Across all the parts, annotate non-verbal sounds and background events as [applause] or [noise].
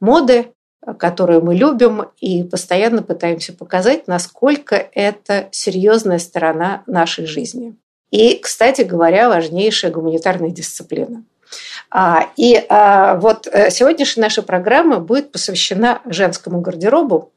моды, которую мы любим, и постоянно пытаемся показать, насколько это серьезная сторона нашей жизни. И, кстати говоря, важнейшая гуманитарная дисциплина. А, и а, вот э, сегодняшняя наша программа будет посвящена женскому гардеробу,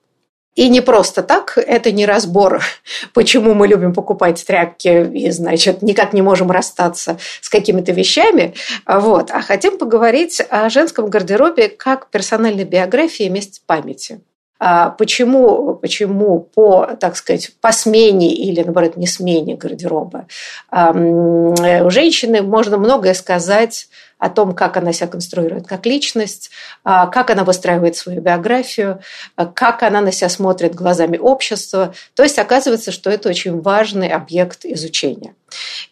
и не просто так, это не разбор, [laughs] почему мы любим покупать тряпки и, значит, никак не можем расстаться с какими-то вещами, вот, а хотим поговорить о женском гардеробе как персональной биографии и месте памяти. А почему, почему по, так сказать, по смене или, наоборот, не смене гардероба у женщины можно многое сказать о том, как она себя конструирует как личность, а, как она выстраивает свою биографию, а, как она на себя смотрит глазами общества. То есть оказывается, что это очень важный объект изучения.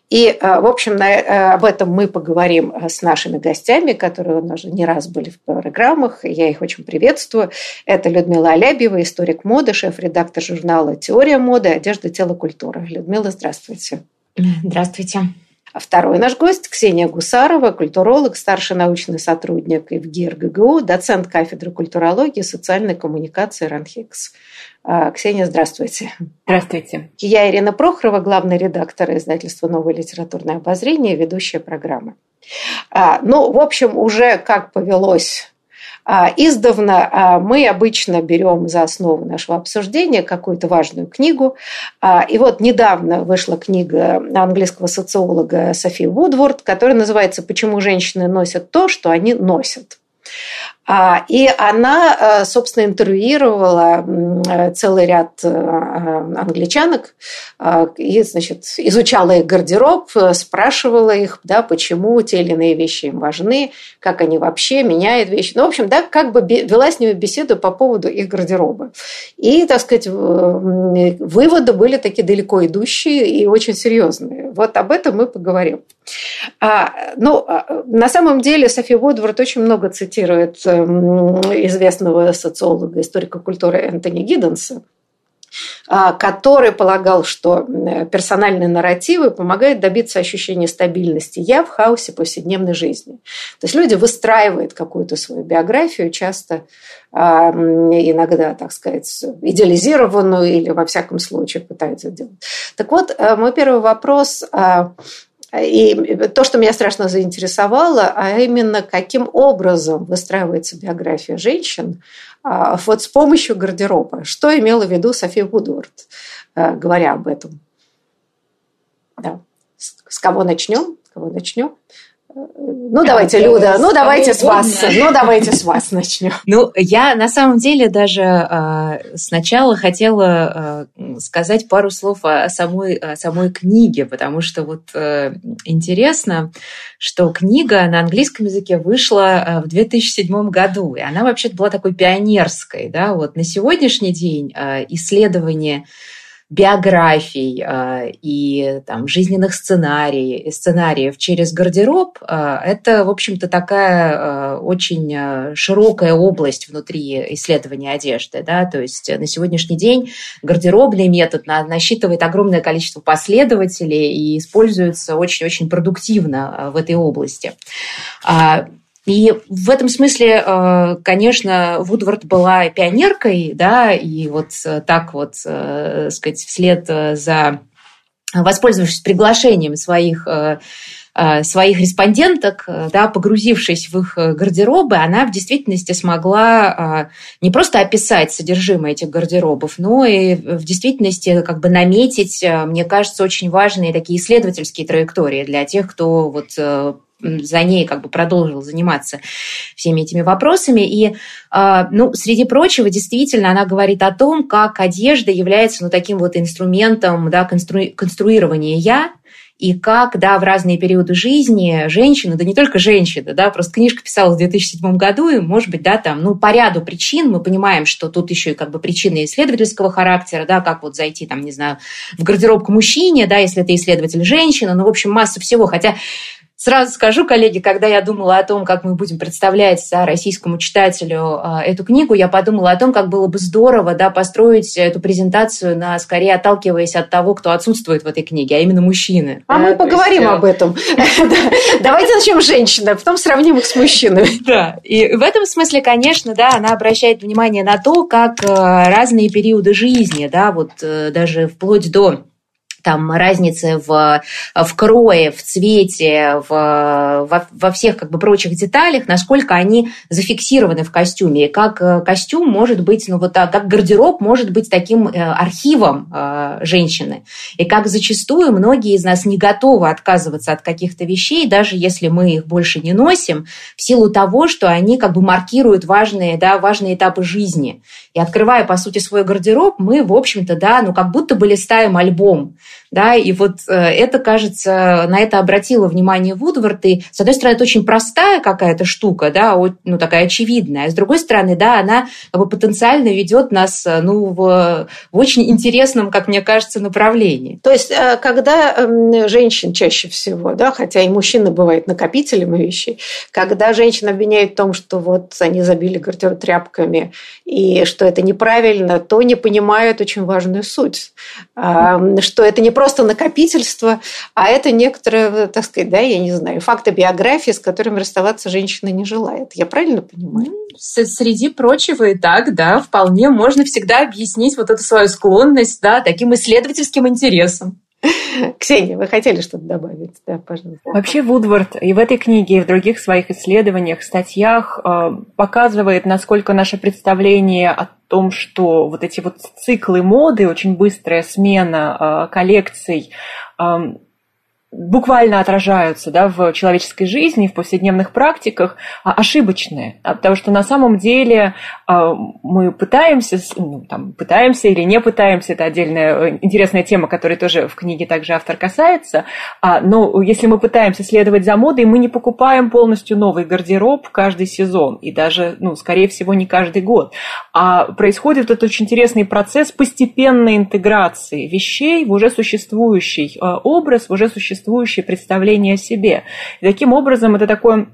И, а, в общем, об этом мы поговорим с нашими гостями, которые у нас уже не раз были в программах. Я их очень приветствую. Это Людмила Алябьева, историк моды, шеф-редактор журнала «Теория моды. Одежда, тело, культура». Людмила, здравствуйте. Здравствуйте. А второй наш гость – Ксения Гусарова, культуролог, старший научный сотрудник ИВГИР ГГУ, доцент кафедры культурологии и социальной коммуникации РАНХИКС. А, Ксения, здравствуйте. Здравствуйте. Я Ирина Прохорова, главный редактор издательства «Новое литературное обозрение», ведущая программы. А, ну, в общем, уже как повелось издавна а, мы обычно берем за основу нашего обсуждения какую-то важную книгу. А, и вот недавно вышла книга английского социолога Софи Вудворд, которая называется «Почему женщины носят то, что они носят». А, и она, э, собственно, интервьюировала целый ряд э, англичанок э, и, значит, изучала их гардероб, спрашивала их, да, почему те или иные вещи им важны, как они вообще меняют вещи. Ну, в общем, да, как бы вела с ними беседу по поводу их гардероба. И, так сказать, выводы были такие далеко идущие и очень серьезные. Вот об этом мы поговорим. А, ну, а, на самом деле София Водворд очень много цитирует известного социолога, историка культуры Энтони Гидденса, а, который полагал, что персональные нарративы помогают добиться ощущения стабильности «я» в хаосе повседневной жизни. То есть люди выстраивают какую-то свою биографию, часто а, иногда, так сказать, идеализированную или, во всяком случае, пытаются делать. Так вот, э, мой первый вопрос и то, что меня страшно заинтересовало, а именно каким образом выстраивается биография женщин а, вот с помощью гардероба. Что имела в виду София Вудворд, а, говоря об этом? Да. С кого начнем? С кого начнем? Ну, давайте, Люда, ну, давайте с вас, ну, давайте с вас начнем. Ну, я на самом деле даже э, сначала хотела э, сказать пару слов о самой, о самой книге, потому что вот э, интересно, что книга на английском языке вышла в 2007 году, и она вообще-то была такой пионерской, да, вот. На сегодняшний день исследование биографий э, и там, жизненных сценариев, сценариев через гардероб, э, это, в общем-то, такая э, очень широкая область внутри исследования одежды. Да? То есть на сегодняшний день гардеробный метод насчитывает огромное количество последователей и используется очень-очень продуктивно в этой области. И в этом смысле, э, конечно, Вудвард была пионеркой, да, и вот э, так вот, э, сказать, вслед за воспользовавшись приглашением своих своих респонденток, да, погрузившись в их гардеробы, она в действительности смогла не просто описать содержимое этих гардеробов, но и в действительности как бы наметить, мне кажется, очень важные такие исследовательские траектории для тех, кто вот за ней как бы продолжил заниматься всеми этими вопросами. И, а, ну, среди прочего, действительно, она говорит о том, как одежда является, ну, таким вот инструментом, да, констру... конструирования «я», и как, да, в разные периоды жизни женщины, да не только женщины, да, просто книжка писалась в 2007 году, и, может быть, да, там, ну, по ряду причин мы понимаем, что тут еще и как бы причины исследовательского характера, да, как вот зайти, там, не знаю, в гардеробку мужчине, да, если это исследователь женщина, ну, в общем, масса всего, хотя Сразу скажу, коллеги, когда я думала о том, как мы будем представлять да, российскому читателю э, эту книгу, я подумала о том, как было бы здорово да, построить эту презентацию, на, скорее отталкиваясь от того, кто отсутствует в этой книге, а именно мужчины. А мы поговорим есть... об этом. [laughs] Давайте начнем с женщины, а потом сравним их с мужчинами. [laughs] Да, и в этом смысле, конечно, да, она обращает внимание на то, как э, разные периоды жизни, да, вот э, даже вплоть до там разницы в, в крое, в цвете, в, во, во всех как бы прочих деталях, насколько они зафиксированы в костюме, и как э, костюм может быть, ну вот так, как гардероб может быть таким э, архивом э, женщины, и как зачастую многие из нас не готовы отказываться от каких-то вещей, даже если мы их больше не носим, в силу того, что они как бы маркируют важные, да, важные этапы жизни. И открывая, по сути, свой гардероб, мы, в общем-то, да, ну как будто бы листаем альбом, да, и вот э, это, кажется, на это обратила внимание Вудвард, и, с одной стороны, это очень простая какая-то штука, да, ну, такая очевидная, а с другой стороны, да, она как бы потенциально ведет нас, э, ну, в, в очень интересном, как мне кажется, направлении. То есть, э, когда эм, женщин чаще всего, да, хотя и мужчины бывают накопителем вещей, когда женщин обвиняют в том, что вот они забили гардероб тряпками, и что это неправильно, то не понимают очень важную суть, что это не просто накопительство, а это некоторые, так сказать, да, я не знаю, факты биографии, с которыми расставаться женщина не желает. Я правильно понимаю? Среди прочего и так, да, вполне можно всегда объяснить вот эту свою склонность, да, таким исследовательским интересом. [laughs] Ксения, вы хотели что-то добавить? Да, пожалуйста. Вообще Вудвард и в этой книге, и в других своих исследованиях, статьях э, показывает, насколько наше представление о том, что вот эти вот циклы моды, очень быстрая смена э, коллекций, э, буквально отражаются да, в человеческой жизни, в повседневных практиках, а ошибочные. Потому что на самом деле а, мы пытаемся, ну, там, пытаемся или не пытаемся, это отдельная э, интересная тема, которой тоже в книге также автор касается, а, но если мы пытаемся следовать за модой, мы не покупаем полностью новый гардероб каждый сезон, и даже, ну, скорее всего, не каждый год. А происходит этот очень интересный процесс постепенной интеграции вещей в уже существующий э, образ, в уже существующий существующее представление о себе. И таким образом это такое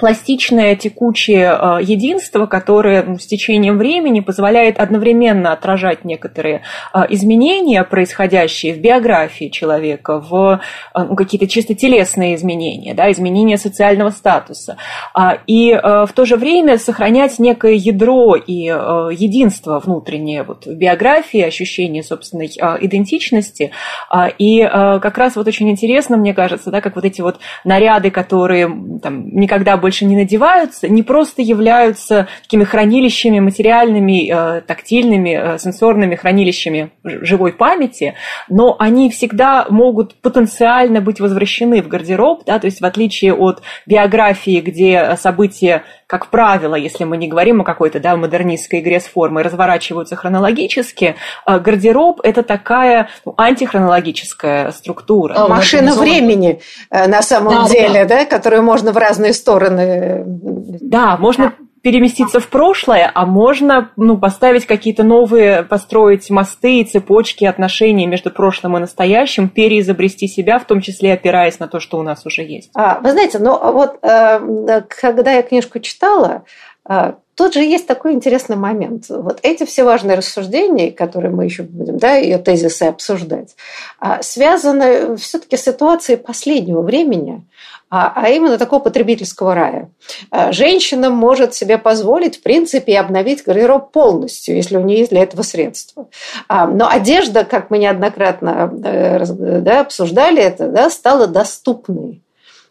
пластичное текучее э, единство, которое ну, с течением времени позволяет одновременно отражать некоторые э, изменения, происходящие в биографии человека, в э, ну, какие-то чисто телесные изменения, да, изменения социального статуса, а, и в то же время сохранять некое ядро и единство внутреннее вот, в биографии, ощущение собственной идентичности. А, и как раз вот очень интересно, мне кажется, да, как вот эти вот наряды, которые там, никогда больше не надеваются, не просто являются такими хранилищами материальными, э, тактильными, э, сенсорными хранилищами живой памяти, но они всегда могут потенциально быть возвращены в гардероб, да, то есть в отличие от биографии, где события, как правило, если мы не говорим о какой-то да, модернистской игре с формой, разворачиваются хронологически, э, гардероб – это такая ну, антихронологическая структура. Машина времени на самом да, деле, да. да, которую можно в разные стороны стороны. Да, можно переместиться в прошлое, а можно ну, поставить какие-то новые, построить мосты и цепочки отношений между прошлым и настоящим, переизобрести себя, в том числе опираясь на то, что у нас уже есть. А, вы знаете, ну вот э, когда я книжку читала, э, Тут же есть такой интересный момент. Вот эти все важные рассуждения, которые мы еще будем, да, ее тезисы обсуждать, а, связаны все-таки с ситуацией последнего времени, а, а именно такого потребительского рая. А, женщина может себе позволить, в принципе, обновить гардероб полностью, если у нее есть для этого средства. Но одежда, как мы неоднократно э, да, обсуждали это, да, стала доступной.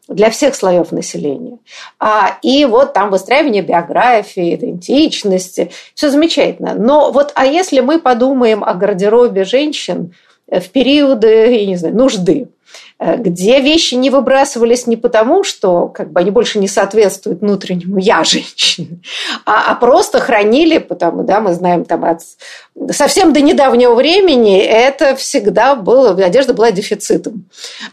для всех слоев населения. А, и вот там выстраивание биографии, идентичности, все замечательно. Но вот, а если мы подумаем о гардеробе женщин в периоды, я не знаю, нужды, Э, где вещи не выбрасывались не потому, что как бы, они больше не соответствуют внутреннему «я» женщины, а, а просто хранили, потому да, мы знаем там от совсем до недавнего времени это всегда было, одежда была дефицитом.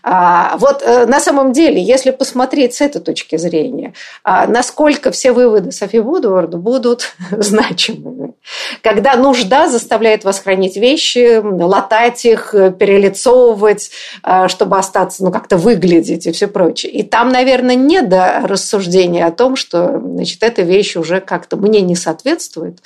А, вот э, на самом деле, если посмотреть с этой точки зрения, а, насколько все выводы Софи Вудворд будут [laughs] значимыми. Когда нужда заставляет вас хранить вещи, латать их, перелицовывать, а, чтобы остаться ну, как-то выглядеть и все прочее. И там, наверное, не до рассуждения о том, что, значит, эта вещь уже как-то мне не соответствует,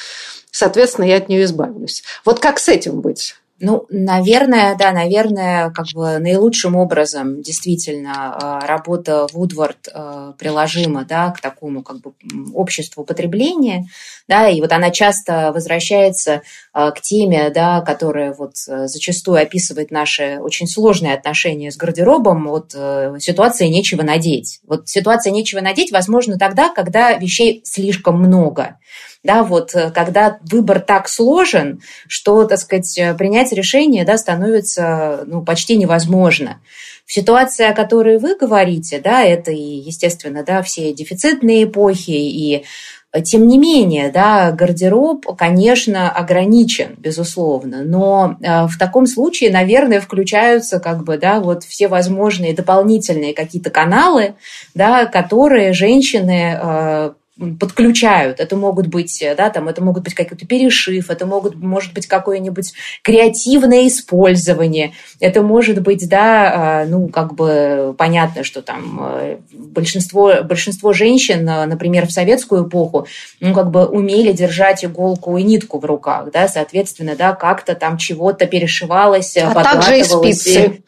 соответственно, я от нее избавлюсь. Вот как с этим быть? Ну, наверное, да, наверное, как бы наилучшим образом действительно э, работа Вудвард э, приложима, да, к такому как бы обществу потребления, да, и вот она часто возвращается э, к теме, да, которая вот зачастую описывает наши очень сложные отношения с гардеробом, вот ситуация нечего надеть. Вот ситуация нечего надеть, возможно, тогда, когда вещей слишком много да, вот э, когда выбор так сложен, что, так сказать, э, принять решение, да, становится, ну, почти невозможно. В ситуации, о которой вы говорите, да, это и, естественно, да, все дефицитные эпохи, и э, тем не менее, да, гардероб, конечно, ограничен, безусловно, но в таком случае, наверное, включаются как бы, да, вот все возможные дополнительные какие-то каналы, да, которые женщины подключают. Это могут быть, э, да, там, это могут быть какой-то перешив, это могут, может быть какое-нибудь креативное использование, это может быть, да, а, ну, как бы понятно, что там э, большинство, большинство женщин, э, например, в советскую эпоху, ну, как бы умели держать иголку и нитку в руках, да, соответственно, да, как-то там чего-то перешивалось, а также и спицы.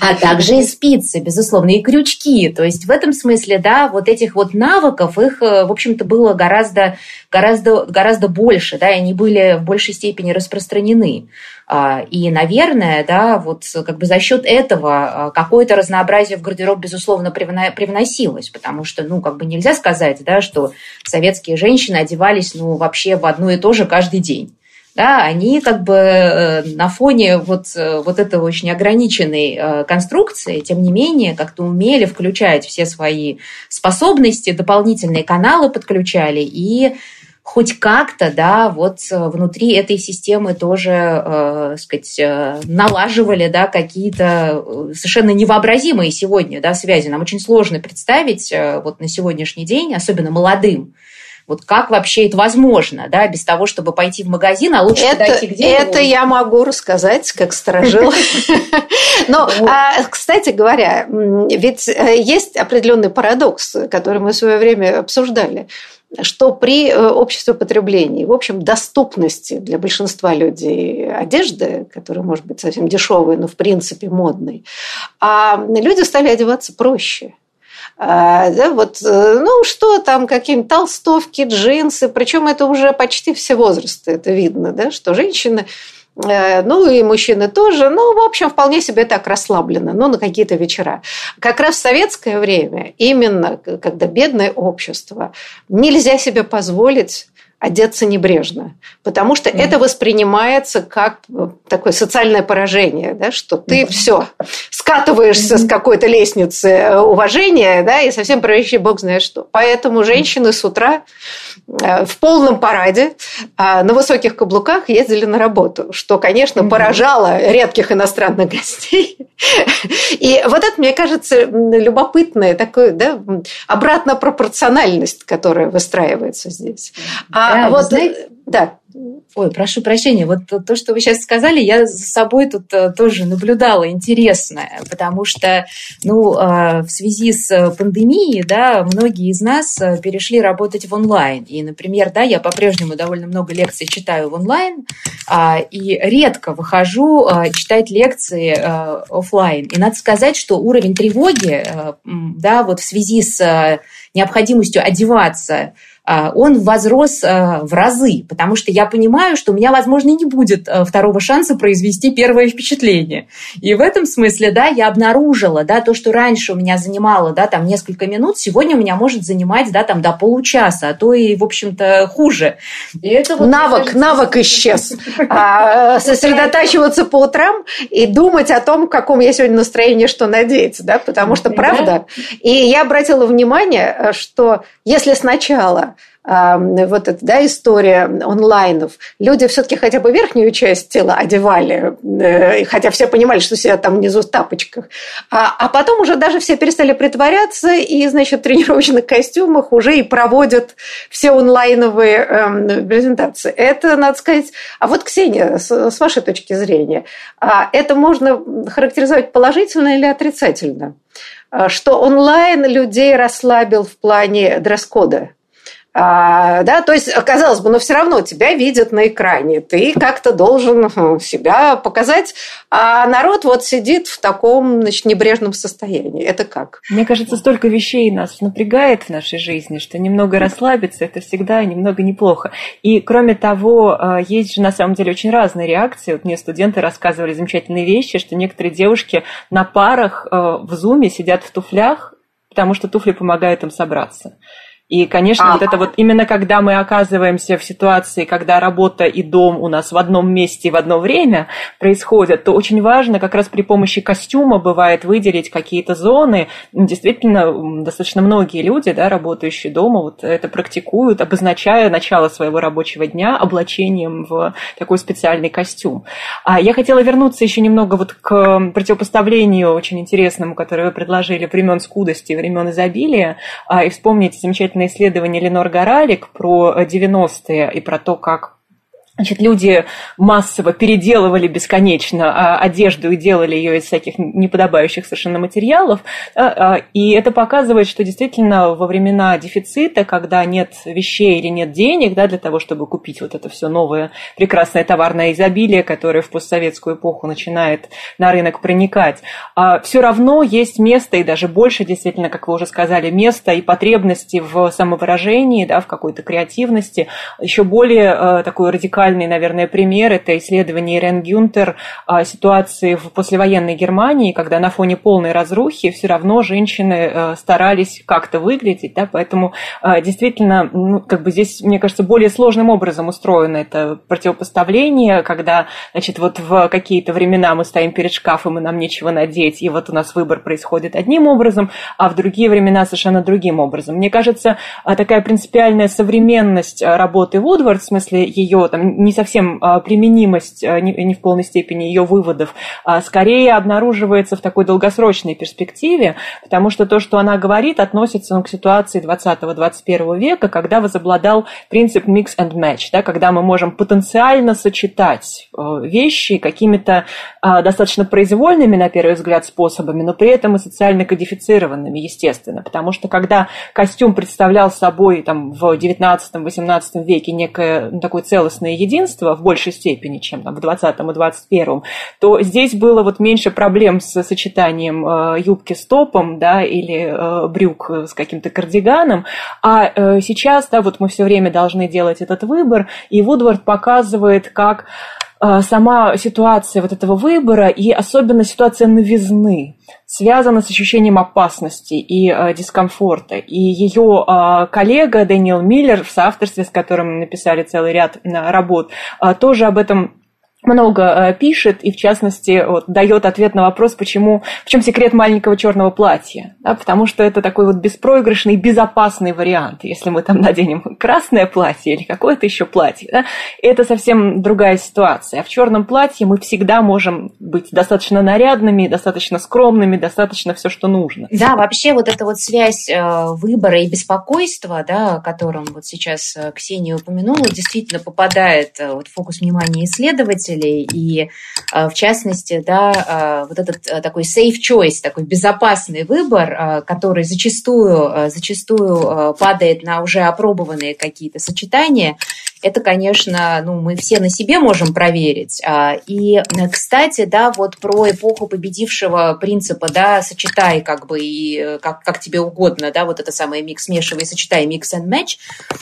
А также и спицы, безусловно, и крючки. То есть в этом смысле, да, вот этих вот навыков, их, э, в общем-то, было гораздо, гораздо, гораздо больше, да, и они были в большей степени распространены. А, и, наверное, да, вот как бы за счет этого а, какое-то разнообразие в гардероб, безусловно, привносилось, потому что, ну, как бы нельзя сказать, да, что советские женщины одевались, ну, вообще в одно и то же каждый день да, они как бы э, на фоне вот, э, вот этой очень ограниченной э, конструкции, тем не менее, как-то умели включать все свои способности, дополнительные каналы подключали и хоть как-то, да, вот внутри этой системы тоже, э, сказать, налаживали, да, какие-то совершенно невообразимые сегодня, да, связи. Нам очень сложно представить вот на сегодняшний день, особенно молодым, вот как вообще это возможно, да, без того, чтобы пойти в магазин, а лучше это, подойти к дереву? Это я могу рассказать, как сторожил. [laughs] Но, а, кстати говоря, ведь э, есть определенный парадокс, который мы в свое время обсуждали что при э, обществе потребления, в общем, доступности для большинства людей одежды, которая может быть совсем дешевой, но в принципе модной, а люди стали одеваться проще. А, да, вот, э, ну, что там, какие-нибудь толстовки, джинсы, причем это уже почти все возрасты, это видно, да, что женщины э, ну и мужчины тоже, ну, в общем, вполне себе так расслабленно, ну, на какие-то вечера. Как раз в советское время, именно когда бедное общество, нельзя себе позволить одеться небрежно, потому что mm. это воспринимается как э, такое социальное поражение, да, что ты mm. все скатываешься mm-hmm. с какой-то лестницы э, уважения, да, и совсем превращаешь бог знает что. Поэтому женщины с утра э, в полном параде а, на высоких каблуках ездили на работу, что, конечно, mm-hmm. поражало редких иностранных гостей. [laughs] И вот это, мне кажется, любопытная такая, да, обратная пропорциональность, которая выстраивается здесь. А да, вот, знаете, да. Ой, прошу прощения, вот то, что вы сейчас сказали, я за собой тут э, тоже наблюдала интересное, потому что, ну, э, в связи с пандемией, да, многие из нас э, перешли работать в онлайн. И, например, да, я по-прежнему довольно много лекций читаю в онлайн, а, и редко выхожу читать лекции офлайн. И надо сказать, что уровень тревоги, да, вот в связи с необходимостью одеваться он возрос в разы, потому что я понимаю, что у меня, возможно, не будет второго шанса произвести первое впечатление. И в этом смысле, да, я обнаружила, да, то, что раньше у меня занимало, да, там несколько минут, сегодня у меня может занимать, да, там до получаса, а то и, в общем-то, хуже. И это вот, навык, кажется, навык исчез. [laughs] А, сосредотачиваться по утрам и думать о том, в каком я сегодня настроении, что надеть, да, потому что правда. И я обратила внимание, что если сначала вот эта да, история онлайнов, люди все-таки хотя бы верхнюю часть тела одевали, э, хотя все понимали, что сидят там внизу в тапочках. А, а потом уже даже все перестали притворяться и, значит, в тренировочных костюмах уже и проводят все онлайновые э, презентации. Это, надо сказать... А вот, Ксения, с, с вашей точки зрения, а это можно характеризовать положительно или отрицательно? А что онлайн людей расслабил в плане дресс-кода? А, да, то есть, казалось бы, но все равно тебя видят на экране, ты как-то должен себя показать, а народ вот сидит в таком значит, небрежном состоянии. Это как? Мне кажется, столько вещей нас напрягает в нашей жизни, что немного расслабиться – это всегда немного неплохо. И, кроме того, а, есть же на самом деле очень разные реакции. Вот мне студенты рассказывали замечательные вещи, что некоторые девушки на парах а, в зуме сидят в туфлях, потому что туфли помогают им собраться. И, конечно, а, вот это вот именно когда мы оказываемся в ситуации, когда работа и дом у нас в одном месте в одно время происходят, то очень важно как раз при помощи костюма бывает выделить какие-то зоны. Действительно, достаточно многие люди, да, работающие дома, вот это практикуют, обозначая начало своего рабочего дня облачением в такой специальный костюм. А я хотела вернуться еще немного вот к противопоставлению очень интересному, которое вы предложили, времен скудости, времен изобилия, а, и вспомнить замечательно замечательное исследование Ленор Горалик про 90-е и про то, как Значит, люди массово переделывали бесконечно а, одежду и делали ее из всяких неподобающих совершенно материалов. А, а, и это показывает, что действительно во времена дефицита, когда нет вещей или нет денег да, для того, чтобы купить вот это все новое прекрасное товарное изобилие, которое в постсоветскую эпоху начинает на рынок проникать, все равно есть место и даже больше, действительно, как вы уже сказали, место и потребности в самовыражении, да, в какой-то креативности, еще более такой радикальной актуальный, наверное, пример – это исследование Ирен Гюнтер ситуации в послевоенной Германии, когда на фоне полной разрухи все равно женщины э, старались как-то выглядеть, да, поэтому э, действительно, ну, как бы здесь, мне кажется, более сложным образом устроено это противопоставление, когда, значит, вот в какие-то времена мы стоим перед шкафом, и нам нечего надеть, и вот у нас выбор происходит одним образом, а в другие времена совершенно другим образом. Мне кажется, такая принципиальная современность работы Вудвард, в смысле ее там не совсем а, применимость, а, не в полной степени ее выводов, а скорее обнаруживается в такой долгосрочной перспективе, потому что то, что она говорит, относится ну, к ситуации 20-21 века, когда возобладал принцип mix and match, да, когда мы можем потенциально сочетать вещи какими-то достаточно произвольными, на первый взгляд, способами, но при этом и социально кодифицированными, естественно, потому что когда костюм представлял собой там, в 19-18 веке некое ну, такое целостное единство, в большей степени, чем там, в 20 и 21, то здесь было вот меньше проблем с сочетанием э, юбки с топом, да, или э, брюк с каким-то кардиганом, а э, сейчас, да, вот мы все время должны делать этот выбор, и Вудвард показывает, как сама ситуация вот этого выбора и особенно ситуация новизны связана с ощущением опасности и э, дискомфорта. И ее э, коллега Дэниел Миллер, в соавторстве с которым написали целый ряд э, работ, э, тоже об этом много э, пишет и, в частности, вот, дает ответ на вопрос, почему, в чем секрет маленького черного платья. Да, потому что это такой вот беспроигрышный, безопасный вариант. Если мы там [laughs] наденем красное платье или какое-то еще платье, да, это совсем другая ситуация. А в черном платье мы всегда можем быть достаточно нарядными, достаточно скромными, достаточно все, что нужно. Да, вообще вот эта вот связь э, выбора и беспокойства, да, о котором вот сейчас э, Ксения упомянула, действительно попадает вот в фокус внимания исследователей пользователей, и э, в частности, да, э, вот этот э, такой safe choice, такой безопасный выбор, который зачастую, зачастую падает на уже опробованные какие-то сочетания, это, конечно, ну, мы все на себе можем проверить. А, и, кстати, да, вот про эпоху победившего принципа, да, сочетай как бы и э, как, как тебе угодно, да, вот это самое микс, смешивай, сочетай, микс and match,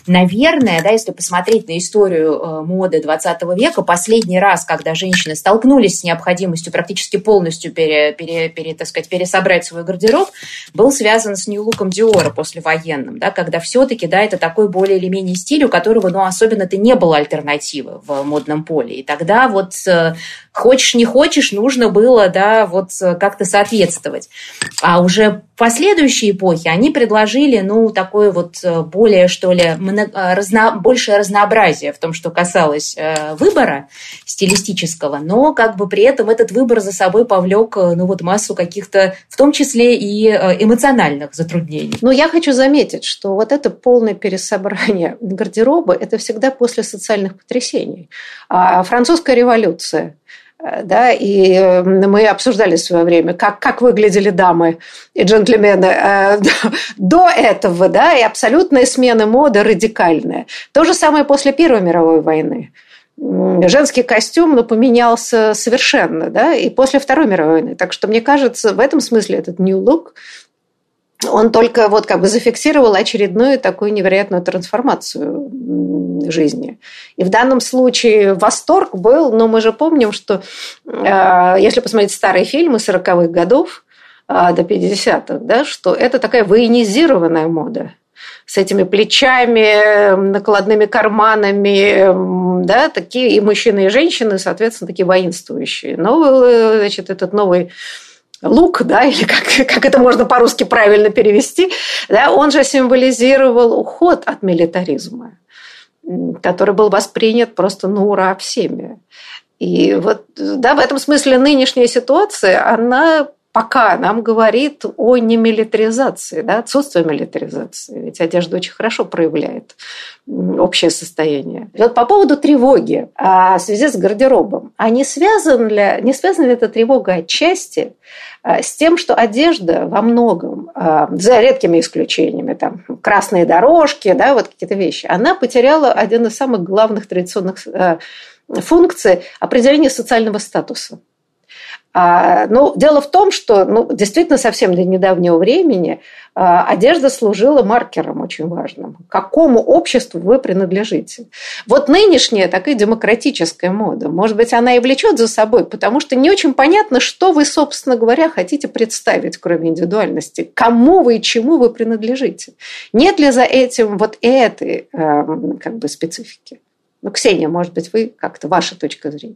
наверное, да, если посмотреть на историю э, моды 20 века, последний раз, когда женщины столкнулись с необходимостью практически полностью пере, пере, пере, так сказать, пересобрать свой гардероб, был связан с Нью-Луком Диора послевоенным, да, когда все-таки, да, это такой более или менее стиль, у которого, ну, особенно-то не было альтернативы в модном поле. И тогда вот э, хочешь не хочешь, нужно было, да, вот э, как-то соответствовать. А уже последующие эпохи они предложили, ну, такое вот э, более, что ли, разно, большее разнообразие в том, что касалось выбора стилистического, но как бы при этом этот выбор за собой повлек, ну, вот массу каких-то, в том числе и эмоциональных затруднений. Но я хочу заметить, что вот это полное пересобрание [laughs] гардероба, это всегда после социальных потрясений. А французская революция, э, да, и э, мы обсуждали в свое время, как, как выглядели дамы и джентльмены э, [laughs] до этого, да, и абсолютная смена моды радикальная. То же самое после Первой мировой войны. Женский костюм ну, поменялся совершенно, да, и после Второй мировой войны. Так что, мне кажется, в этом смысле этот new look он только вот как бы зафиксировал очередную такую невероятную трансформацию жизни. И в данном случае восторг был, но мы же помним, что э, если посмотреть старые фильмы 40-х годов э, до 50-х, да, что это такая военизированная мода с этими плечами, накладными карманами, да, такие и мужчины, и женщины, соответственно, такие воинствующие. Но, э, значит, этот новый лук, да, или как, [laughs] как это можно по-русски правильно перевести, да, он же символизировал уход от милитаризма, который был воспринят просто на ура всеми. И вот, да, в этом смысле нынешняя ситуация, она пока нам говорит о немилитаризации, да, отсутствии милитаризации. Ведь одежда очень хорошо проявляет общее состояние. И вот по поводу тревоги а, в связи с гардеробом. А не связана ли, не связана ли эта тревога отчасти а, с тем, что одежда во многом, а, за редкими исключениями, там, красные дорожки, да, вот какие-то вещи, она потеряла один из самых главных традиционных функций определения социального статуса. А, ну, дело в том, что ну, действительно совсем до недавнего времени а, одежда служила маркером очень важным. Какому обществу вы принадлежите? Вот нынешняя такая демократическая мода, может быть, она и влечет за собой, потому что не очень понятно, что вы, собственно говоря, хотите представить, кроме индивидуальности. Кому вы и чему вы принадлежите? Нет ли за этим вот этой эм, как бы специфики? Ну, Ксения, может быть, вы как-то ваша точка зрения?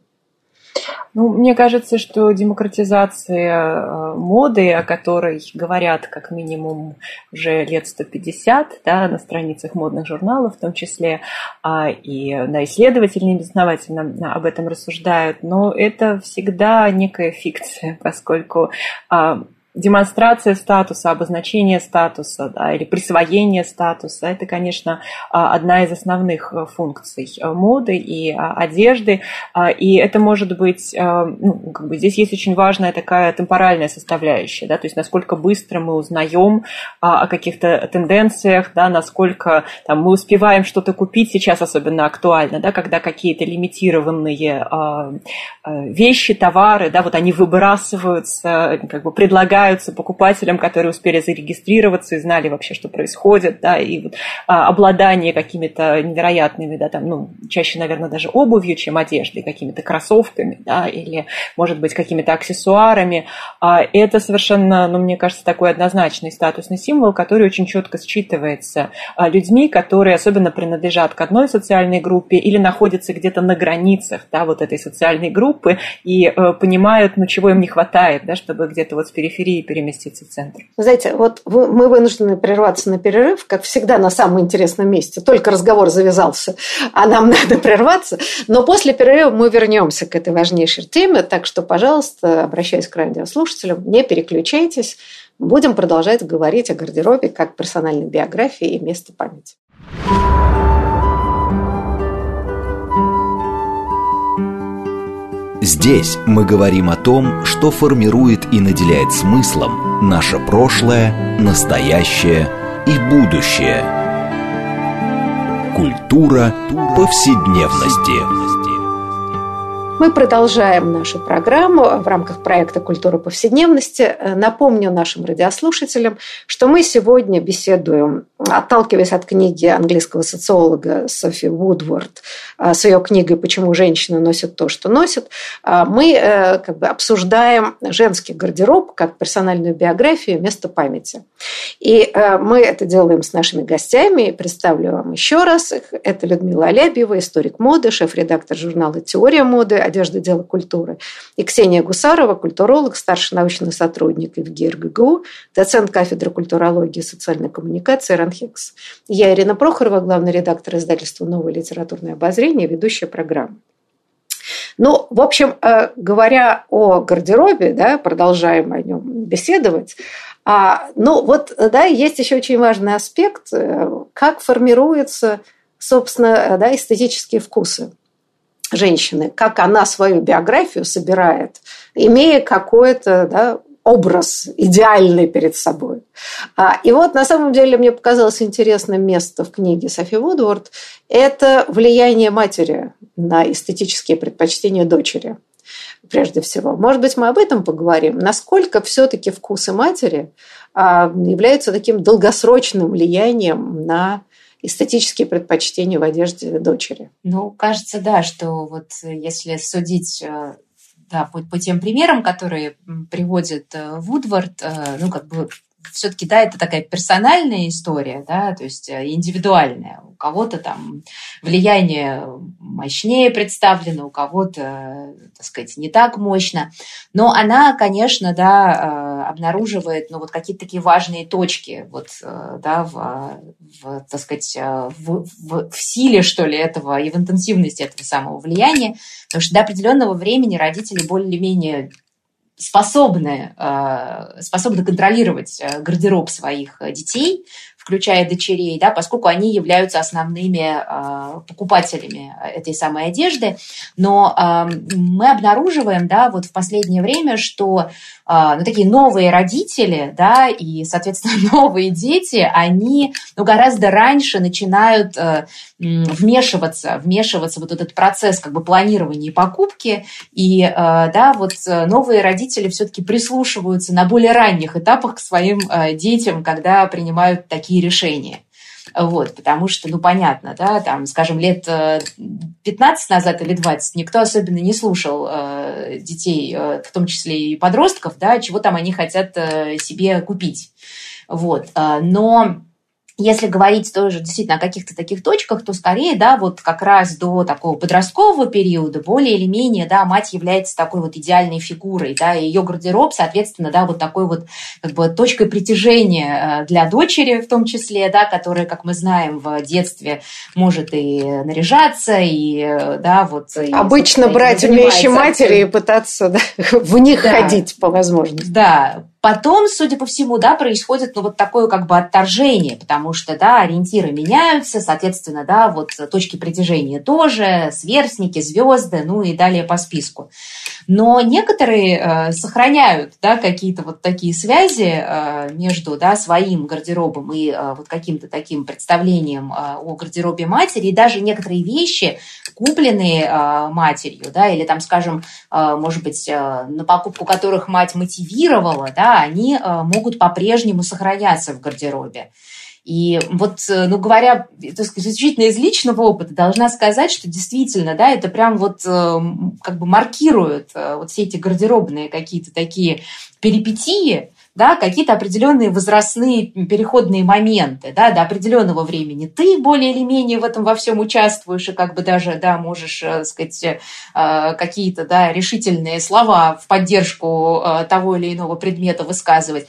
Ну, мне кажется, что демократизация э, моды, о которой говорят как минимум уже лет 150 да, на страницах модных журналов в том числе, а, и да, исследователи небезновательно об этом рассуждают, но это всегда некая фикция, [laughs] поскольку а, демонстрация статуса, обозначение статуса да, или присвоение статуса, это, конечно, а, одна из основных э, функций э, моды и а, одежды. А, и это может быть, ну, как бы здесь есть очень важная такая темпоральная составляющая, да, то есть насколько быстро мы узнаем о каких-то тенденциях, да, насколько там, мы успеваем что-то купить, сейчас особенно актуально, да, когда какие-то лимитированные вещи, товары, да, вот они выбрасываются, как бы предлагают предлагаются покупателям, которые успели зарегистрироваться и знали вообще, что происходит, да, и вот, а, обладание какими-то невероятными, да, там, ну, чаще, наверное, даже обувью, чем одеждой, какими-то кроссовками, да, или, может быть, какими-то аксессуарами, а, это совершенно, ну, мне кажется, такой однозначный статусный символ, который очень четко считывается а, людьми, которые особенно принадлежат к одной социальной группе или находятся где-то на границах, да, вот этой социальной группы и э, понимают, ну, чего им не хватает, да, чтобы где-то вот с периферии периферии переместиться в центр. Знаете, вот мы вынуждены прерваться на перерыв, как всегда на самом интересном месте. Только разговор завязался, а нам [laughs] надо прерваться. Но после перерыва мы вернемся к этой важнейшей теме. Так что, пожалуйста, обращаясь к радиослушателям, не переключайтесь. Будем продолжать говорить о гардеробе как персональной биографии и месте памяти. Здесь мы говорим о том, что формирует и наделяет смыслом наше прошлое, настоящее и будущее. Культура повседневности. Мы продолжаем нашу программу в рамках проекта «Культура повседневности». Напомню нашим радиослушателям, что мы сегодня беседуем, отталкиваясь от книги английского социолога Софи Вудворд а, с ее книгой «Почему женщины носят то, что носят», а, мы э, как бы обсуждаем женский гардероб как персональную биографию, место памяти. И э, мы это делаем с нашими гостями. Представлю вам еще раз. Это Людмила Алябьева, историк моды, шеф-редактор журнала «Теория моды», одежды, дело культуры. И Ксения Гусарова, культуролог, старший научный сотрудник в ГИРГГУ, доцент кафедры культурологии и социальной коммуникации РАНХИКС. Я Ирина Прохорова, главный редактор издательства «Новое литературное обозрение», ведущая программы. Ну, в общем, э, говоря о гардеробе, да, продолжаем о нем беседовать, а, ну, вот, да, есть еще очень важный аспект, э, как формируются, собственно, да, эстетические вкусы женщины, как она свою биографию собирает, имея какой-то да, образ идеальный перед собой. А, и вот на самом деле мне показалось интересным место в книге Софи Вудворд – это влияние матери на эстетические предпочтения дочери прежде всего. Может быть, мы об этом поговорим. Насколько все-таки вкусы матери а, являются таким долгосрочным влиянием на эстетические предпочтения в одежде дочери. Ну, кажется, да, что вот если судить э, да, по, по тем примерам, которые приводит э, Вудвард, э, ну, как бы все-таки, да, это такая персональная история, да, то есть э, индивидуальная. У кого-то там влияние мощнее представлено, у кого-то, так сказать, не так мощно. Но она, конечно, да, э, обнаруживает, ну, вот какие-то такие важные точки, вот, э, да, в, в так сказать, в, в, в силе, что ли, этого и в интенсивности этого самого влияния, потому что до определенного времени родители более-менее способны, э, способны контролировать э, гардероб своих э, детей, включая дочерей, да, поскольку они являются основными покупателями этой самой одежды. Но мы обнаруживаем да, вот в последнее время, что ну, такие новые родители да, и, соответственно, [laughs] новые дети, они ну, гораздо раньше начинают вмешиваться, вмешиваться в вот этот процесс как бы планирования и покупки. И да, вот новые родители все-таки прислушиваются на более ранних этапах к своим детям, когда принимают такие решения. Вот, потому что, ну, понятно, да, там, скажем, лет 15 назад или 20 никто особенно не слушал э, детей, э, в том числе и подростков, да, чего там они хотят э, себе купить. Вот, э, но если говорить тоже действительно о каких-то таких точках, то скорее, да, вот как раз до такого подросткового периода более или менее, да, мать является такой вот идеальной фигурой, да, и ее гардероб, соответственно, да, вот такой вот как бы точкой притяжения э, для дочери в том числе, да, которая, как мы знаем, в детстве может и наряжаться, и, э, да, вот... Обычно и, брать вещи матери и пытаться да, [laughs] в них да. ходить по возможности. Да, Потом, судя по всему, да, происходит ну, вот такое как бы отторжение, потому что, да, ориентиры меняются, соответственно, да, вот точки притяжения тоже, сверстники, звезды, ну и далее по списку. Но некоторые э, сохраняют, да, какие-то вот такие связи э, между, да, своим гардеробом и э, вот каким-то таким представлением э, о гардеробе матери, и даже некоторые вещи, купленные э, матерью, да, или там, скажем, э, может быть, э, на покупку которых мать мотивировала, да, они э, могут по-прежнему сохраняться в гардеробе. И вот, э, ну, говоря так сказать, исключительно из личного опыта, должна сказать, что действительно, да, это прям вот э, как бы маркирует вот все эти гардеробные какие-то такие перипетии, да, какие-то определенные возрастные переходные моменты, да, до определенного времени ты более или менее в этом во всем участвуешь и как бы даже, да, можешь, так сказать, какие-то, да, решительные слова в поддержку того или иного предмета высказывать.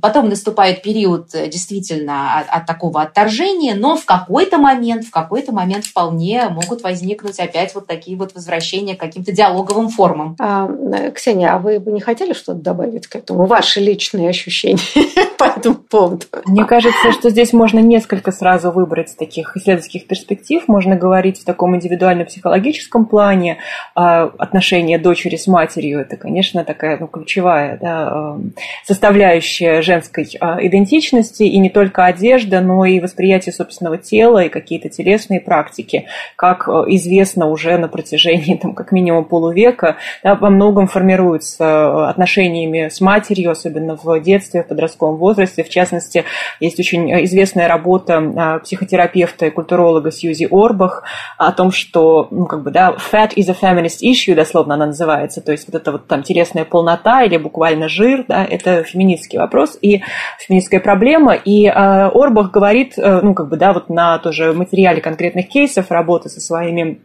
Потом наступает период э, действительно от, от такого отторжения, но в какой-то момент, в какой-то момент вполне могут возникнуть опять вот такие вот возвращения к каким-то диалоговым формам. А, э, Ксения, а вы бы не хотели что-то добавить к этому? Ваши личные ощущения [laughs] по этому поводу? Мне кажется, что здесь можно несколько сразу выбрать таких исследовательских перспектив. Можно говорить в таком индивидуально-психологическом плане. А, отношения дочери с матерью – это, конечно, такая ну, ключевая да, э, составляющая женской идентичности, и не только одежда, но и восприятие собственного тела и какие-то телесные практики, как известно уже на протяжении там, как минимум полувека, да, во многом формируются отношениями с матерью, особенно в детстве, в подростковом возрасте. В частности, есть очень известная работа психотерапевта и культуролога Сьюзи Орбах о том, что, ну, как бы, да, fat is a feminist issue, дословно она называется, то есть вот это вот там телесная полнота или буквально жир, да, это феминистский вопрос и феминистская проблема, и э, Орбах говорит, э, ну, как бы, да, вот на тоже материале конкретных кейсов работы со своими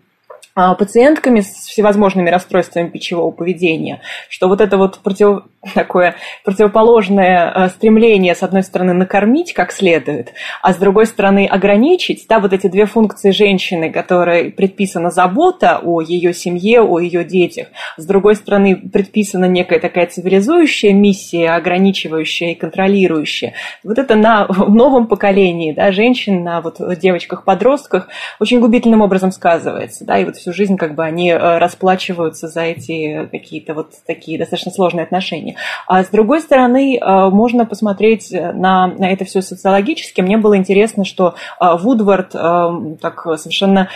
пациентками с всевозможными расстройствами пищевого поведения, что вот это вот против, [laughs] такое противоположное э, стремление, с одной стороны, накормить как следует, а с другой стороны, ограничить, да, вот эти две функции женщины, которой предписана забота о ее семье, о ее детях, с другой стороны, предписана некая такая цивилизующая миссия, ограничивающая и контролирующая. Вот это на [laughs] новом поколении, да, женщин, на вот девочках-подростках очень губительным образом сказывается, да, и вот всю жизнь как бы они э, расплачиваются за эти какие-то вот такие достаточно сложные отношения. А с другой стороны, э, можно посмотреть на, на это все социологически. Мне было интересно, что э, Вудвард э, так совершенно Э,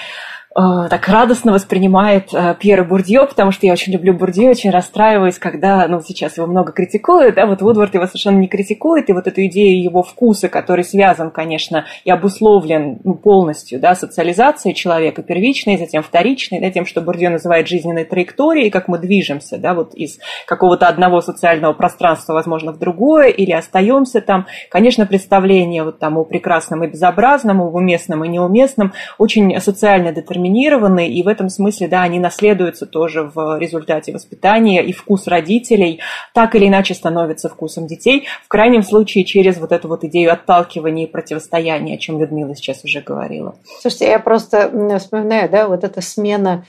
так радостно воспринимает э, Пьера Бурдье, потому что я очень люблю Бурдье, очень расстраиваюсь, когда, ну, сейчас его много критикуют, да, вот Вудвард его совершенно не критикует, и вот эту идею его вкуса, который связан, конечно, и обусловлен ну, полностью, да, социализацией человека, первичной, затем вторичной, да, тем, что Бурдье называет жизненной траекторией, как мы движемся, да, вот из какого-то одного социального пространства, возможно, в другое, или остаемся там. Конечно, представление вот там о прекрасном и безобразном, о уместном и неуместном очень социально детерминировано детерминированы, и в этом смысле, да, они наследуются тоже в результате воспитания, и вкус родителей так или иначе становится вкусом детей, в крайнем случае через вот эту вот идею отталкивания и противостояния, о чем Людмила сейчас уже говорила. Слушайте, я просто вспоминаю, да, вот эта смена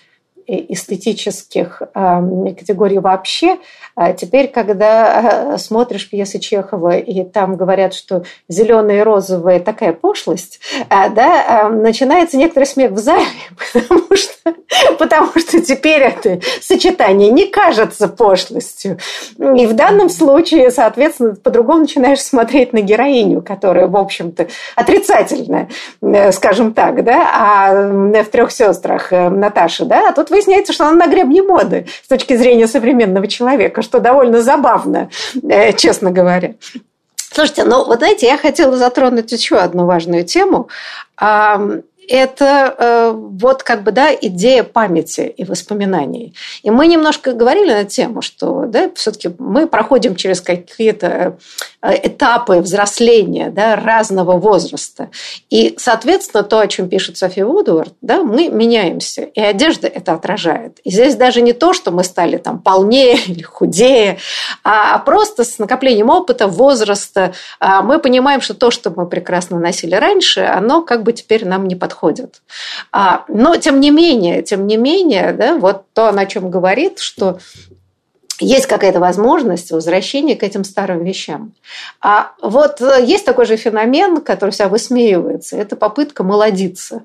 эстетических категорий вообще. А теперь, когда э, смотришь пьесы Чехова, и там говорят, что зеленые и розовые такая пошлость, а, да, начинается некоторый смех в зале, [laughs] потому что, потому что теперь это сочетание не кажется пошлостью. И в данном случае, соответственно, по-другому начинаешь смотреть на героиню, которая, в общем-то, отрицательная, э, скажем так, да, а в трех сестрах э, Наташа, да, а тут выясняется, что она на гребне моды с точки зрения современного человека, что довольно забавно, э, честно говоря. Слушайте, ну вот знаете, я хотела затронуть еще одну важную тему это э, вот как бы, да, идея памяти и воспоминаний. И мы немножко говорили на тему, что, да, все-таки мы проходим через какие-то этапы взросления, да, разного возраста. И, соответственно, то, о чем пишет София Вудвард, да, мы меняемся, и одежда это отражает. И здесь даже не то, что мы стали там полнее [laughs] или худее, а просто с накоплением опыта, возраста а мы понимаем, что то, что мы прекрасно носили раньше, оно как бы теперь нам не подходит. А, но тем не менее, тем не менее, да, вот то, о чем говорит, что есть какая-то возможность возвращения к этим старым вещам. А вот есть такой же феномен, который вся высмеивается, это попытка молодиться.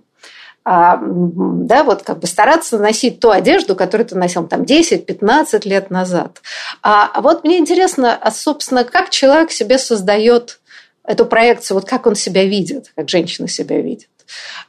А, да, вот как бы стараться носить ту одежду, которую ты носил там 10-15 лет назад. А вот мне интересно, а, собственно, как человек себе создает эту проекцию, вот как он себя видит, как женщина себя видит.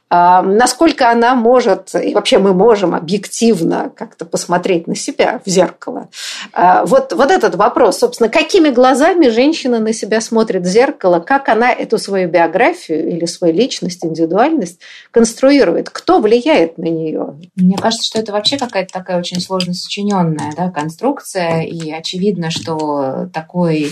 Насколько она может, и вообще мы можем объективно как-то посмотреть на себя в зеркало. А, вот, вот этот вопрос, собственно, какими глазами женщина на себя смотрит в зеркало, как она эту свою биографию или свою личность, индивидуальность конструирует, кто влияет на нее? Мне кажется, что это вообще какая-то такая очень сложно сочиненная да, конструкция, и очевидно, что такой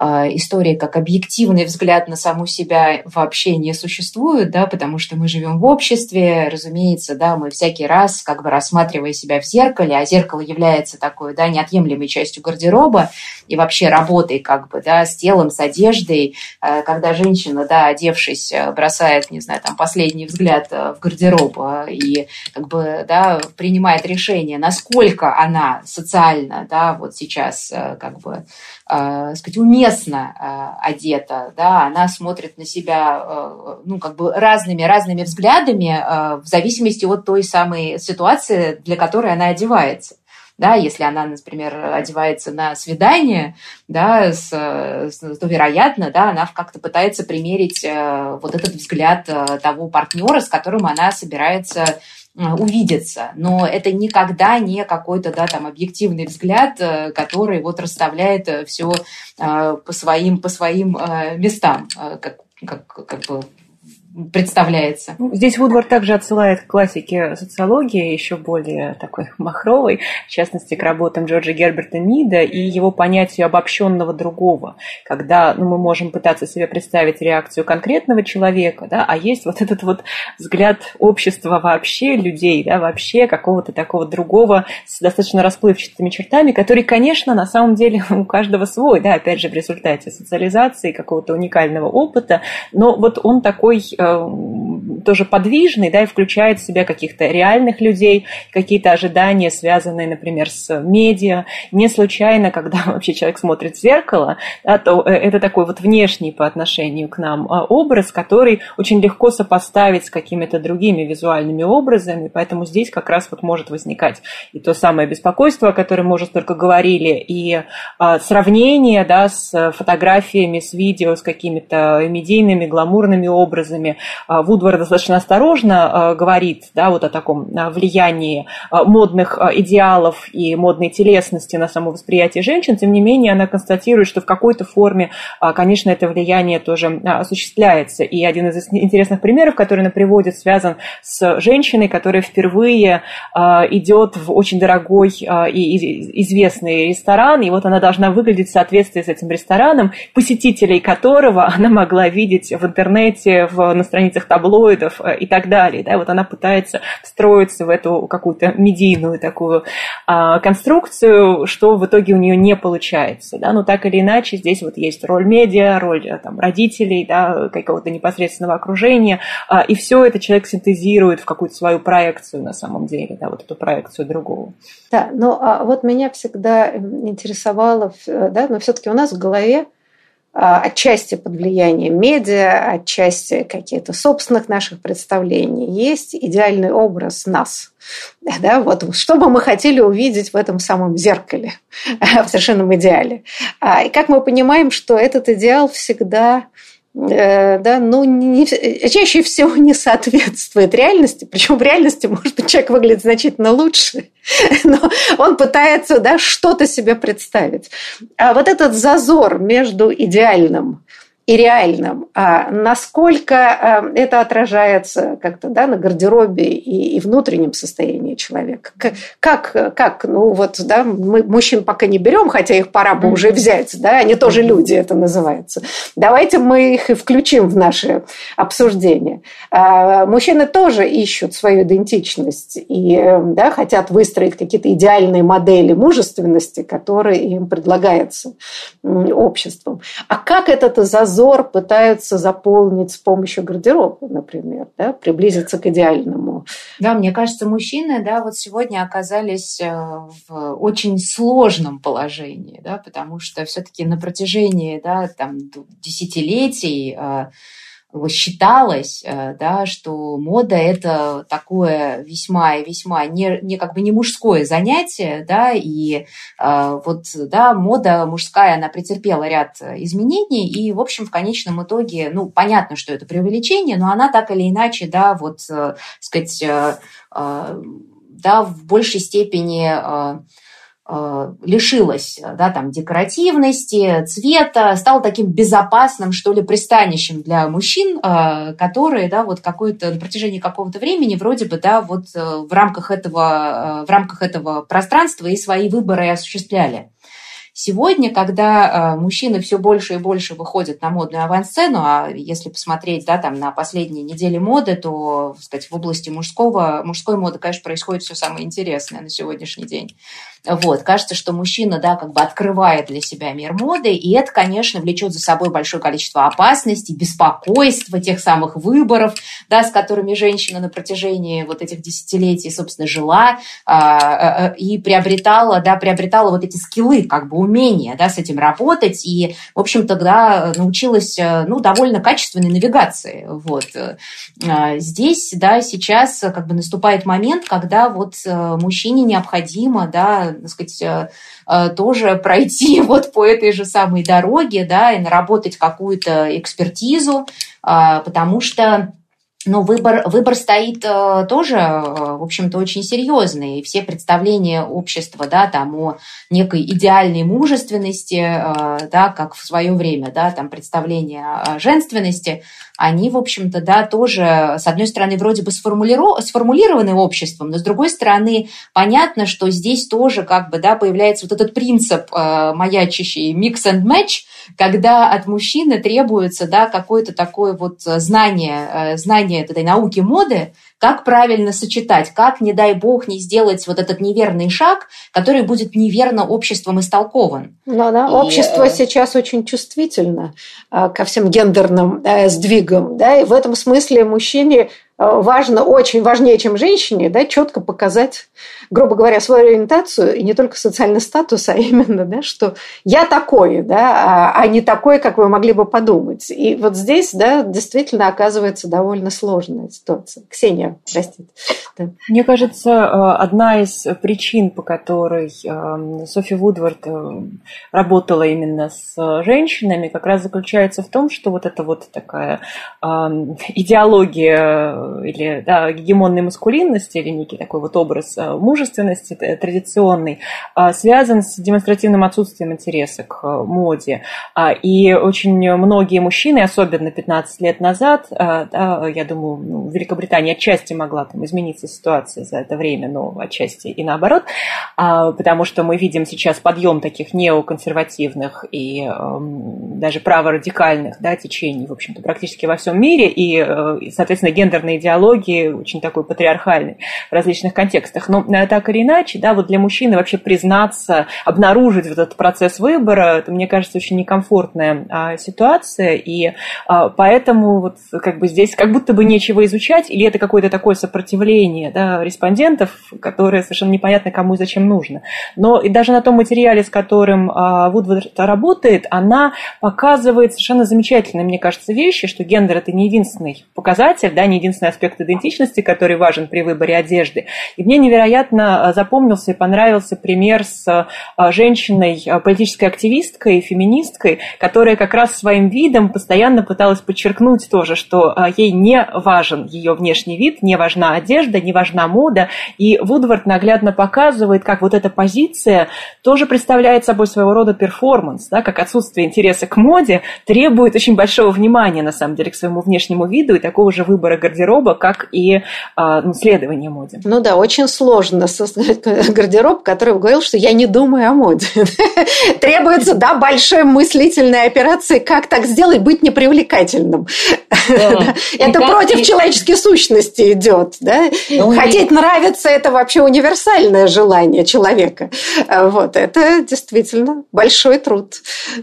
истории как объективный взгляд на саму себя вообще не существует, да, потому что мы живем в обществе, разумеется, да, мы всякий раз, как бы рассматривая себя в зеркале, а зеркало является такой, да, неотъемлемой частью гардероба и вообще работой, как бы, да, с телом, с одеждой, а, когда женщина, да, одевшись, бросает, не знаю, там, последний взгляд в гардероб и, как бы, да, принимает решение, насколько она социально, да, вот сейчас, как бы, э, сказать, уместно э, одета, да, она смотрит на себя, э, ну, как бы разными, разными взглядами э, в зависимости от той самой ситуации, для которой она одевается. да, если она, например, одевается на свидание, да, с, с, то, вероятно, да, она как-то пытается примерить э, вот этот взгляд э, того партнера, с которым она собирается увидеться. Но это никогда не какой-то, да, там, объективный взгляд, который вот расставляет все по своим, по своим местам, как, как, как бы представляется. Ну, здесь Вудвард также отсылает к классике социологии, еще более такой [laughs] махровой, в частности, к работам Джорджа Герберта Мида и его понятию обобщенного другого, когда ну, мы можем пытаться себе представить реакцию конкретного человека, да, а есть вот [laughs] этот вот взгляд общества вообще, людей, да, вообще какого-то такого другого с достаточно расплывчатыми чертами, который, конечно, на самом деле [laughs] у каждого свой, да, опять же, в результате социализации, какого-то уникального опыта, но вот он такой Э, тоже подвижный, да, и включает в себя каких-то реальных людей, какие-то ожидания, связанные, например, с медиа. Не случайно, когда [laughs] вообще человек смотрит в зеркало, да, то э, это такой вот внешний по отношению к нам а, образ, который очень легко сопоставить с какими-то другими визуальными образами, поэтому здесь как раз вот может возникать и то самое беспокойство, о котором мы уже столько говорили, и а, сравнение, да, с фотографиями, с видео, с какими-то медийными, гламурными образами, а, Вудвард достаточно осторожно а, говорит да, вот о таком влиянии а, модных идеалов и модной телесности на само восприятие женщин, тем не менее она констатирует, что в какой-то форме, конечно, это влияние тоже осуществляется. И один из интересных примеров, который она приводит, связан с женщиной, которая впервые идет в очень дорогой и известный ресторан, и вот она должна выглядеть в соответствии с этим рестораном, посетителей которого она могла видеть в интернете, в на страницах таблоидов э, и так далее. Да, вот она пытается встроиться в эту какую-то медийную такую а, конструкцию, что в итоге у нее не получается. Да, но так или иначе здесь вот есть роль медиа, роль э, там, родителей, да, какого-то непосредственного окружения, а, и все это человек синтезирует в какую-то свою проекцию на самом деле, да, вот эту проекцию другого. Да, но а вот меня всегда интересовало, да, но все-таки у нас в голове отчасти под влиянием медиа, отчасти какие-то собственных наших представлений. Есть идеальный образ нас. Да, вот, что бы мы хотели увидеть в этом самом зеркале, [laughs] в совершенном идеале. А, и как мы понимаем, что этот идеал всегда да, ну, не, чаще всего не соответствует реальности, причем в реальности, [laughs] может человек выглядит значительно лучше, [laughs] но он пытается да, что-то себе представить. А вот этот зазор между идеальным и реальным, а насколько а, это отражается как-то да, на гардеробе и, и внутреннем состоянии человека. Как, как, ну вот, да, мы мужчин пока не берем, хотя их пора бы уже взять, да, они тоже люди, это называется. Давайте мы их и включим в наше обсуждение. А, мужчины тоже ищут свою идентичность и да, хотят выстроить какие-то идеальные модели мужественности, которые им предлагаются обществом. А как этот зазор зазор пытаются заполнить с помощью гардероба, например, да, приблизиться к идеальному. Да, мне кажется, мужчины, да, вот сегодня оказались э, в очень сложном положении, да, потому что все-таки на протяжении, да, там, десятилетий э, считалось, э, да, что мода это такое весьма и весьма не, не как бы не мужское занятие, да, и э, вот, да, мода мужская, она претерпела ряд изменений, и, в общем, в конечном итоге, ну, понятно, что это преувеличение, но она так или иначе, да, вот, э, сказать, э, э, да, в большей степени э, лишилась да, там, декоративности, цвета, стала таким безопасным, что ли, пристанищем для мужчин, э, которые да, вот какое-то, на протяжении какого-то времени вроде бы да, вот э, в, рамках этого, в рамках этого пространства и свои выборы осуществляли. Сегодня, когда э, мужчины все больше и больше выходят на модную авансцену, а если посмотреть да, там, на последние недели моды, то сказать, в области мужского, мужской моды, конечно, происходит все самое интересное на сегодняшний день. Вот, кажется, что мужчина, да, как бы открывает для себя мир моды, и это, конечно, влечет за собой большое количество опасностей, беспокойства, тех самых выборов, да, с которыми женщина на протяжении вот этих десятилетий, собственно, жила а, а, и приобретала, да, приобретала вот эти скиллы, как бы умение да, с этим работать и, в общем, тогда научилась ну, довольно качественной навигации. Вот. Здесь да, сейчас как бы наступает момент, когда вот мужчине необходимо да, так сказать, тоже пройти [laughs] вот по этой же самой дороге да, и наработать какую-то экспертизу, потому что но выбор, выбор стоит э, тоже, э, в общем-то, очень серьезный. Все представления общества, да, там о некой идеальной мужественности, э, да, как в свое время, да, там представления о женственности, они, в общем-то, да, тоже, с одной стороны, вроде бы сформулированы обществом, но с другой стороны, понятно, что здесь тоже как бы, да, появляется вот этот принцип э, маячащий mix and match, когда от мужчины требуется, да, какое-то такое вот знание, э, знание этой науки моды, как правильно сочетать, как, не дай бог, не сделать вот этот неверный шаг, который будет неверно обществом истолкован. Ну, да, и, общество э... сейчас очень чувствительно э, ко всем гендерным э, сдвигам, да, и в этом смысле мужчине важно, очень важнее, чем женщине, да, четко показать, грубо говоря, свою ориентацию, и не только социальный статус, а [laughs] именно, да, что я такой, да, а, а не такой, как вы могли бы подумать. И вот здесь, да, действительно оказывается довольно сложная ситуация. Ксения, простите. Да. Мне кажется, э, одна из причин, по которой э, Софи Вудвард работала именно с женщинами, как раз заключается в том, что вот эта вот такая идеология или да, гегемонной маскулинности, или некий такой вот образ э, мужественности традиционный, э, связан с демонстративным отсутствием интереса к э, моде. А, и очень многие мужчины, особенно 15 лет назад, да, я думаю, ну, в Великобритании отчасти могла там измениться ситуация за это время, но отчасти и наоборот, а, потому что мы видим сейчас подъем таких неоконсервативных и эм, даже праворадикальных да, течений, в общем-то, практически во всем мире, и, соответственно, гендерные идеологии, очень такой патриархальной в различных контекстах. Но э, так или иначе, да, вот для мужчины вообще признаться, обнаружить вот этот процесс выбора, это, мне кажется, очень некомфортная а, ситуация, и а, поэтому вот как бы здесь как будто бы нечего изучать, или это какое-то такое сопротивление да, респондентов, которое совершенно непонятно кому и зачем нужно. Но и даже на том материале, с которым а, Вудвард работает, она показывает совершенно замечательные, мне кажется, вещи, что гендер это не единственный показатель, да, не единственный аспект идентичности, который важен при выборе одежды. И мне невероятно а, запомнился и понравился пример с а, женщиной, а, политической активисткой, феминисткой, которая как раз своим видом постоянно пыталась подчеркнуть тоже, что ей не важен ее внешний вид, не важна одежда, не важна мода. И Вудвард наглядно показывает, как вот эта позиция тоже представляет собой своего рода перформанс, да, как отсутствие интереса к моде требует очень большого внимания, на самом деле, к своему внешнему виду и такого же выбора гардероба, как и а, ну, следование моде. Ну да, очень сложно создать гардероб, который говорил, что я не думаю о моде. [laughs] Требуется, да, большой мыслительной операции, как так сделать, быть непривлекательным. [laughs] Это против человеческой сущности идет. Ну Хотеть нравиться – это вообще универсальное желание человека. Вот, это действительно большой труд.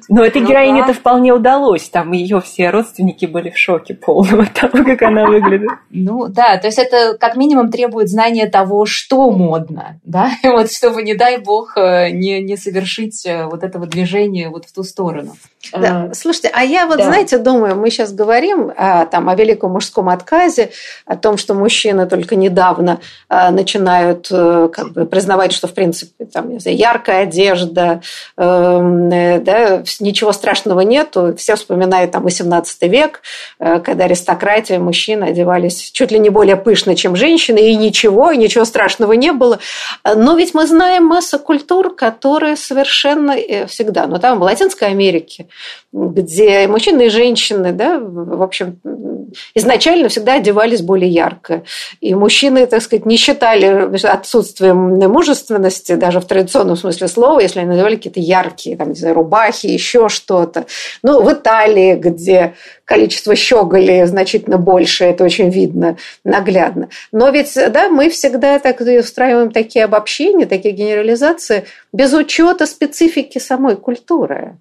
Но этой ну героине это вполне удалось. Там ее все родственники были в шоке полного того, как она выглядит. Ну да, то есть это как минимум требует знания того, что модно, да, [laughs] вот чтобы, не дай бог, э, не, не совершить э, вот этого движения вот в ту сторону. Да. А, слушайте, а я вот, да. знаете, думаю, мы сейчас говорим а, там, о великом мужском отказе, о том, что мужчины только недавно а, начинают как бы признавать, что, в принципе, там, знаю, яркая одежда, э, да, ничего страшного нету. Все вспоминают там 18 век, э, когда аристократия, мужчины одевались чуть ли не более пышно, чем женщины, и ничего, и ничего страшного не было. Но ведь мы знаем массу культур, которые совершенно всегда, но там в Латинской Америке, где мужчины и женщины, да, в общем, изначально всегда одевались более ярко. И мужчины, так сказать, не считали отсутствием мужественности, даже в традиционном смысле слова, если они надевали какие-то яркие, там, не знаю, рубахи, еще что-то. Ну, в Италии, где количество щеголей значительно больше, это очень видно наглядно. Но ведь, да, мы всегда так устраиваем такие обобщения, такие генерализации без учета специфики самой культуры.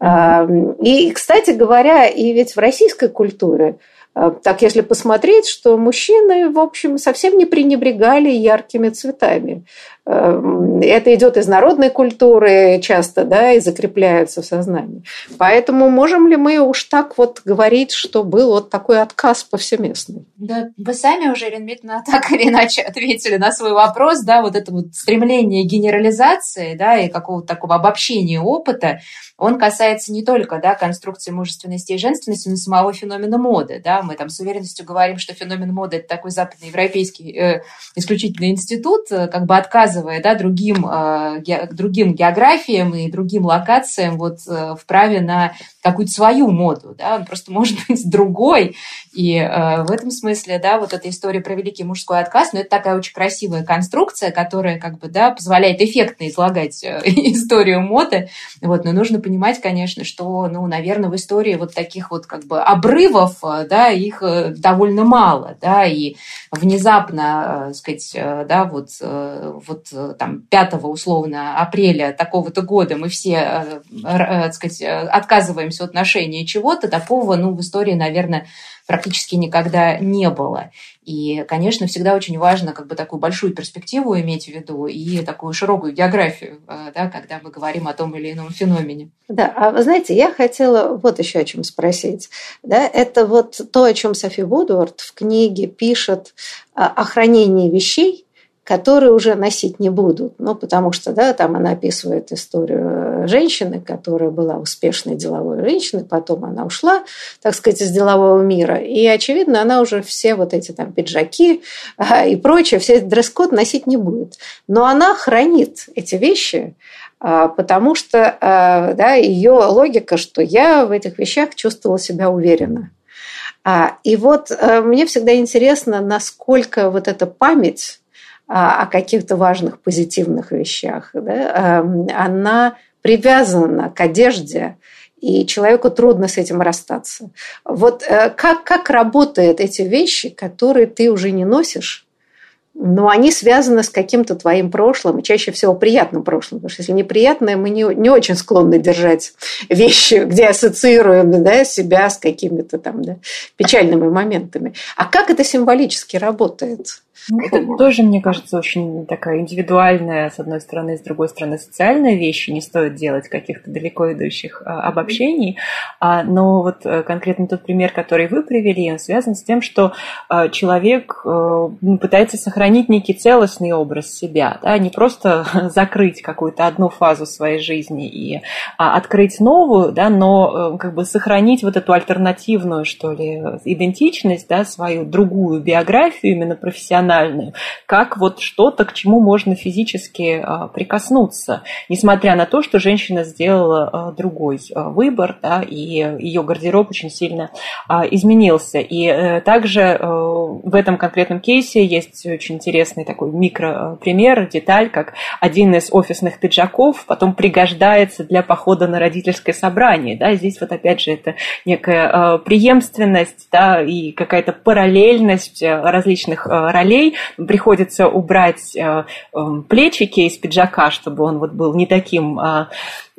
И, кстати говоря, и ведь в российской культуре, а, так если посмотреть, что мужчины, в общем, совсем не пренебрегали яркими цветами. Это идет из народной культуры часто, да, и закрепляется в сознании. Поэтому можем ли мы уж так вот говорить, что был вот такой отказ повсеместный? Да, вы сами уже, Ирина Дмитриевна, [laughs] так или иначе ответили на свой вопрос, да, вот это вот стремление генерализации, да, и какого-то такого обобщения опыта, он касается не только да, конструкции мужественности и женственности, но и самого феномена моды. Да? Мы там с уверенностью говорим, что феномен моды – это такой западноевропейский э, исключительный институт, э, как бы отказывая да, другим, э, другим географиям и другим локациям вот, э, в праве на какую-то свою моду. Да? Он просто может [laughs] быть другой. И э, в этом смысле да, вот эта история про великий мужской отказ, но ну, это такая очень красивая конструкция, которая как бы, да, позволяет эффектно излагать э, [laughs] историю моды. Вот, но нужно понимать, конечно, что, ну, наверное, в истории вот таких вот как бы обрывов, э, да, их э, довольно мало, да, и внезапно, э, сказать, да, вот, вот там 5 условно апреля такого-то года мы все, так сказать, отказываемся от ношения чего-то, такого, ну, в истории, наверное, практически никогда не было. И, конечно, всегда очень важно как бы такую большую перспективу иметь в виду и такую широкую географию, э, да, когда мы говорим о том или ином феномене. Да, а вы знаете, я хотела вот еще о чем спросить. Да, это вот то, о чем Софи Вудворд в книге пишет о хранении вещей, которые уже носить не будут. Ну, потому что, да, там она описывает историю женщины, которая была успешной деловой женщиной, потом она ушла, так сказать, из делового мира. И, очевидно, она уже все вот эти там пиджаки а, и прочее, все этот дресс-код носить не будет. Но она хранит эти вещи, а, потому что а, да, ее логика, что я в этих вещах чувствовала себя уверенно. И вот мне всегда интересно, насколько вот эта память о каких-то важных позитивных вещах, да, она привязана к одежде, и человеку трудно с этим расстаться. Вот э, как, как работают эти вещи, которые ты уже не носишь, но они связаны с каким-то твоим прошлым, чаще всего приятным прошлым, потому что если неприятное, мы не, не очень склонны держать вещи, где ассоциируем да, себя с какими-то там да, печальными моментами. А как это символически работает? Ну, это тоже, мне кажется, очень такая индивидуальная, с одной стороны, с другой стороны, социальная вещь. Не стоит делать каких-то далеко идущих а, обобщений. А, но вот э, конкретно тот пример, который вы привели, он связан с тем, что а, человек э, пытается сохранить некий целостный образ себя, да, не просто [laughs] закрыть какую-то одну фазу своей жизни и открыть новую, да, но э, как бы сохранить вот эту альтернативную, что ли, идентичность, да, свою другую биографию, именно профессиональную, эмоциональную, как вот что-то, к чему можно физически а, прикоснуться, несмотря на то, что женщина сделала а, другой а, выбор, да, и ее гардероб очень сильно изменился. И э, также э, в этом конкретном кейсе есть очень интересный такой микропример, деталь, как один из офисных пиджаков потом пригождается для похода на родительское собрание. Да, здесь вот опять же это некая преемственность да, и какая-то параллельность различных ролей, рублей, приходится убрать э, э, плечики из пиджака, чтобы он вот был не таким а, [laughs]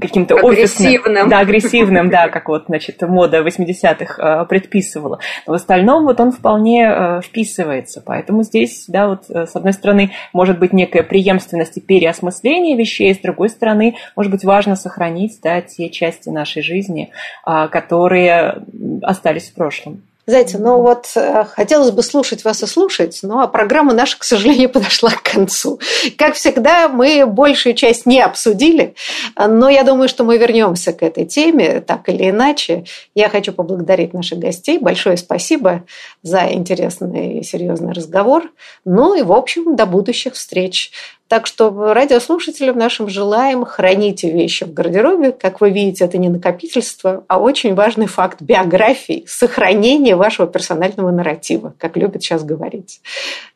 каким-то офисным. Да, агрессивным, да, [laughs] как вот, значит, мода 80-х э, предписывала. Но в остальном вот он вполне вписывается. Поэтому здесь, да, вот с одной стороны, может быть некая преемственность и переосмысление вещей, с другой стороны, может быть важно сохранить, да, те части нашей жизни, а, которые остались в прошлом. Знаете, ну вот э, хотелось бы слушать вас и слушать, но программа наша, к сожалению, [laughs] подошла к концу. Как всегда, мы большую часть не обсудили, но я думаю, что мы вернемся к этой теме так или иначе. Я хочу поблагодарить наших гостей. Большое спасибо за интересный и серьезный разговор. Ну и, в общем, до будущих встреч. Так что радиослушателям нашим желаем храните вещи в гардеробе. Как вы видите, это не накопительство, а очень важный факт биографии, сохранения вашего персонального нарратива, как любят сейчас говорить.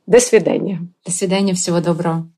До свидания. До свидания, всего доброго.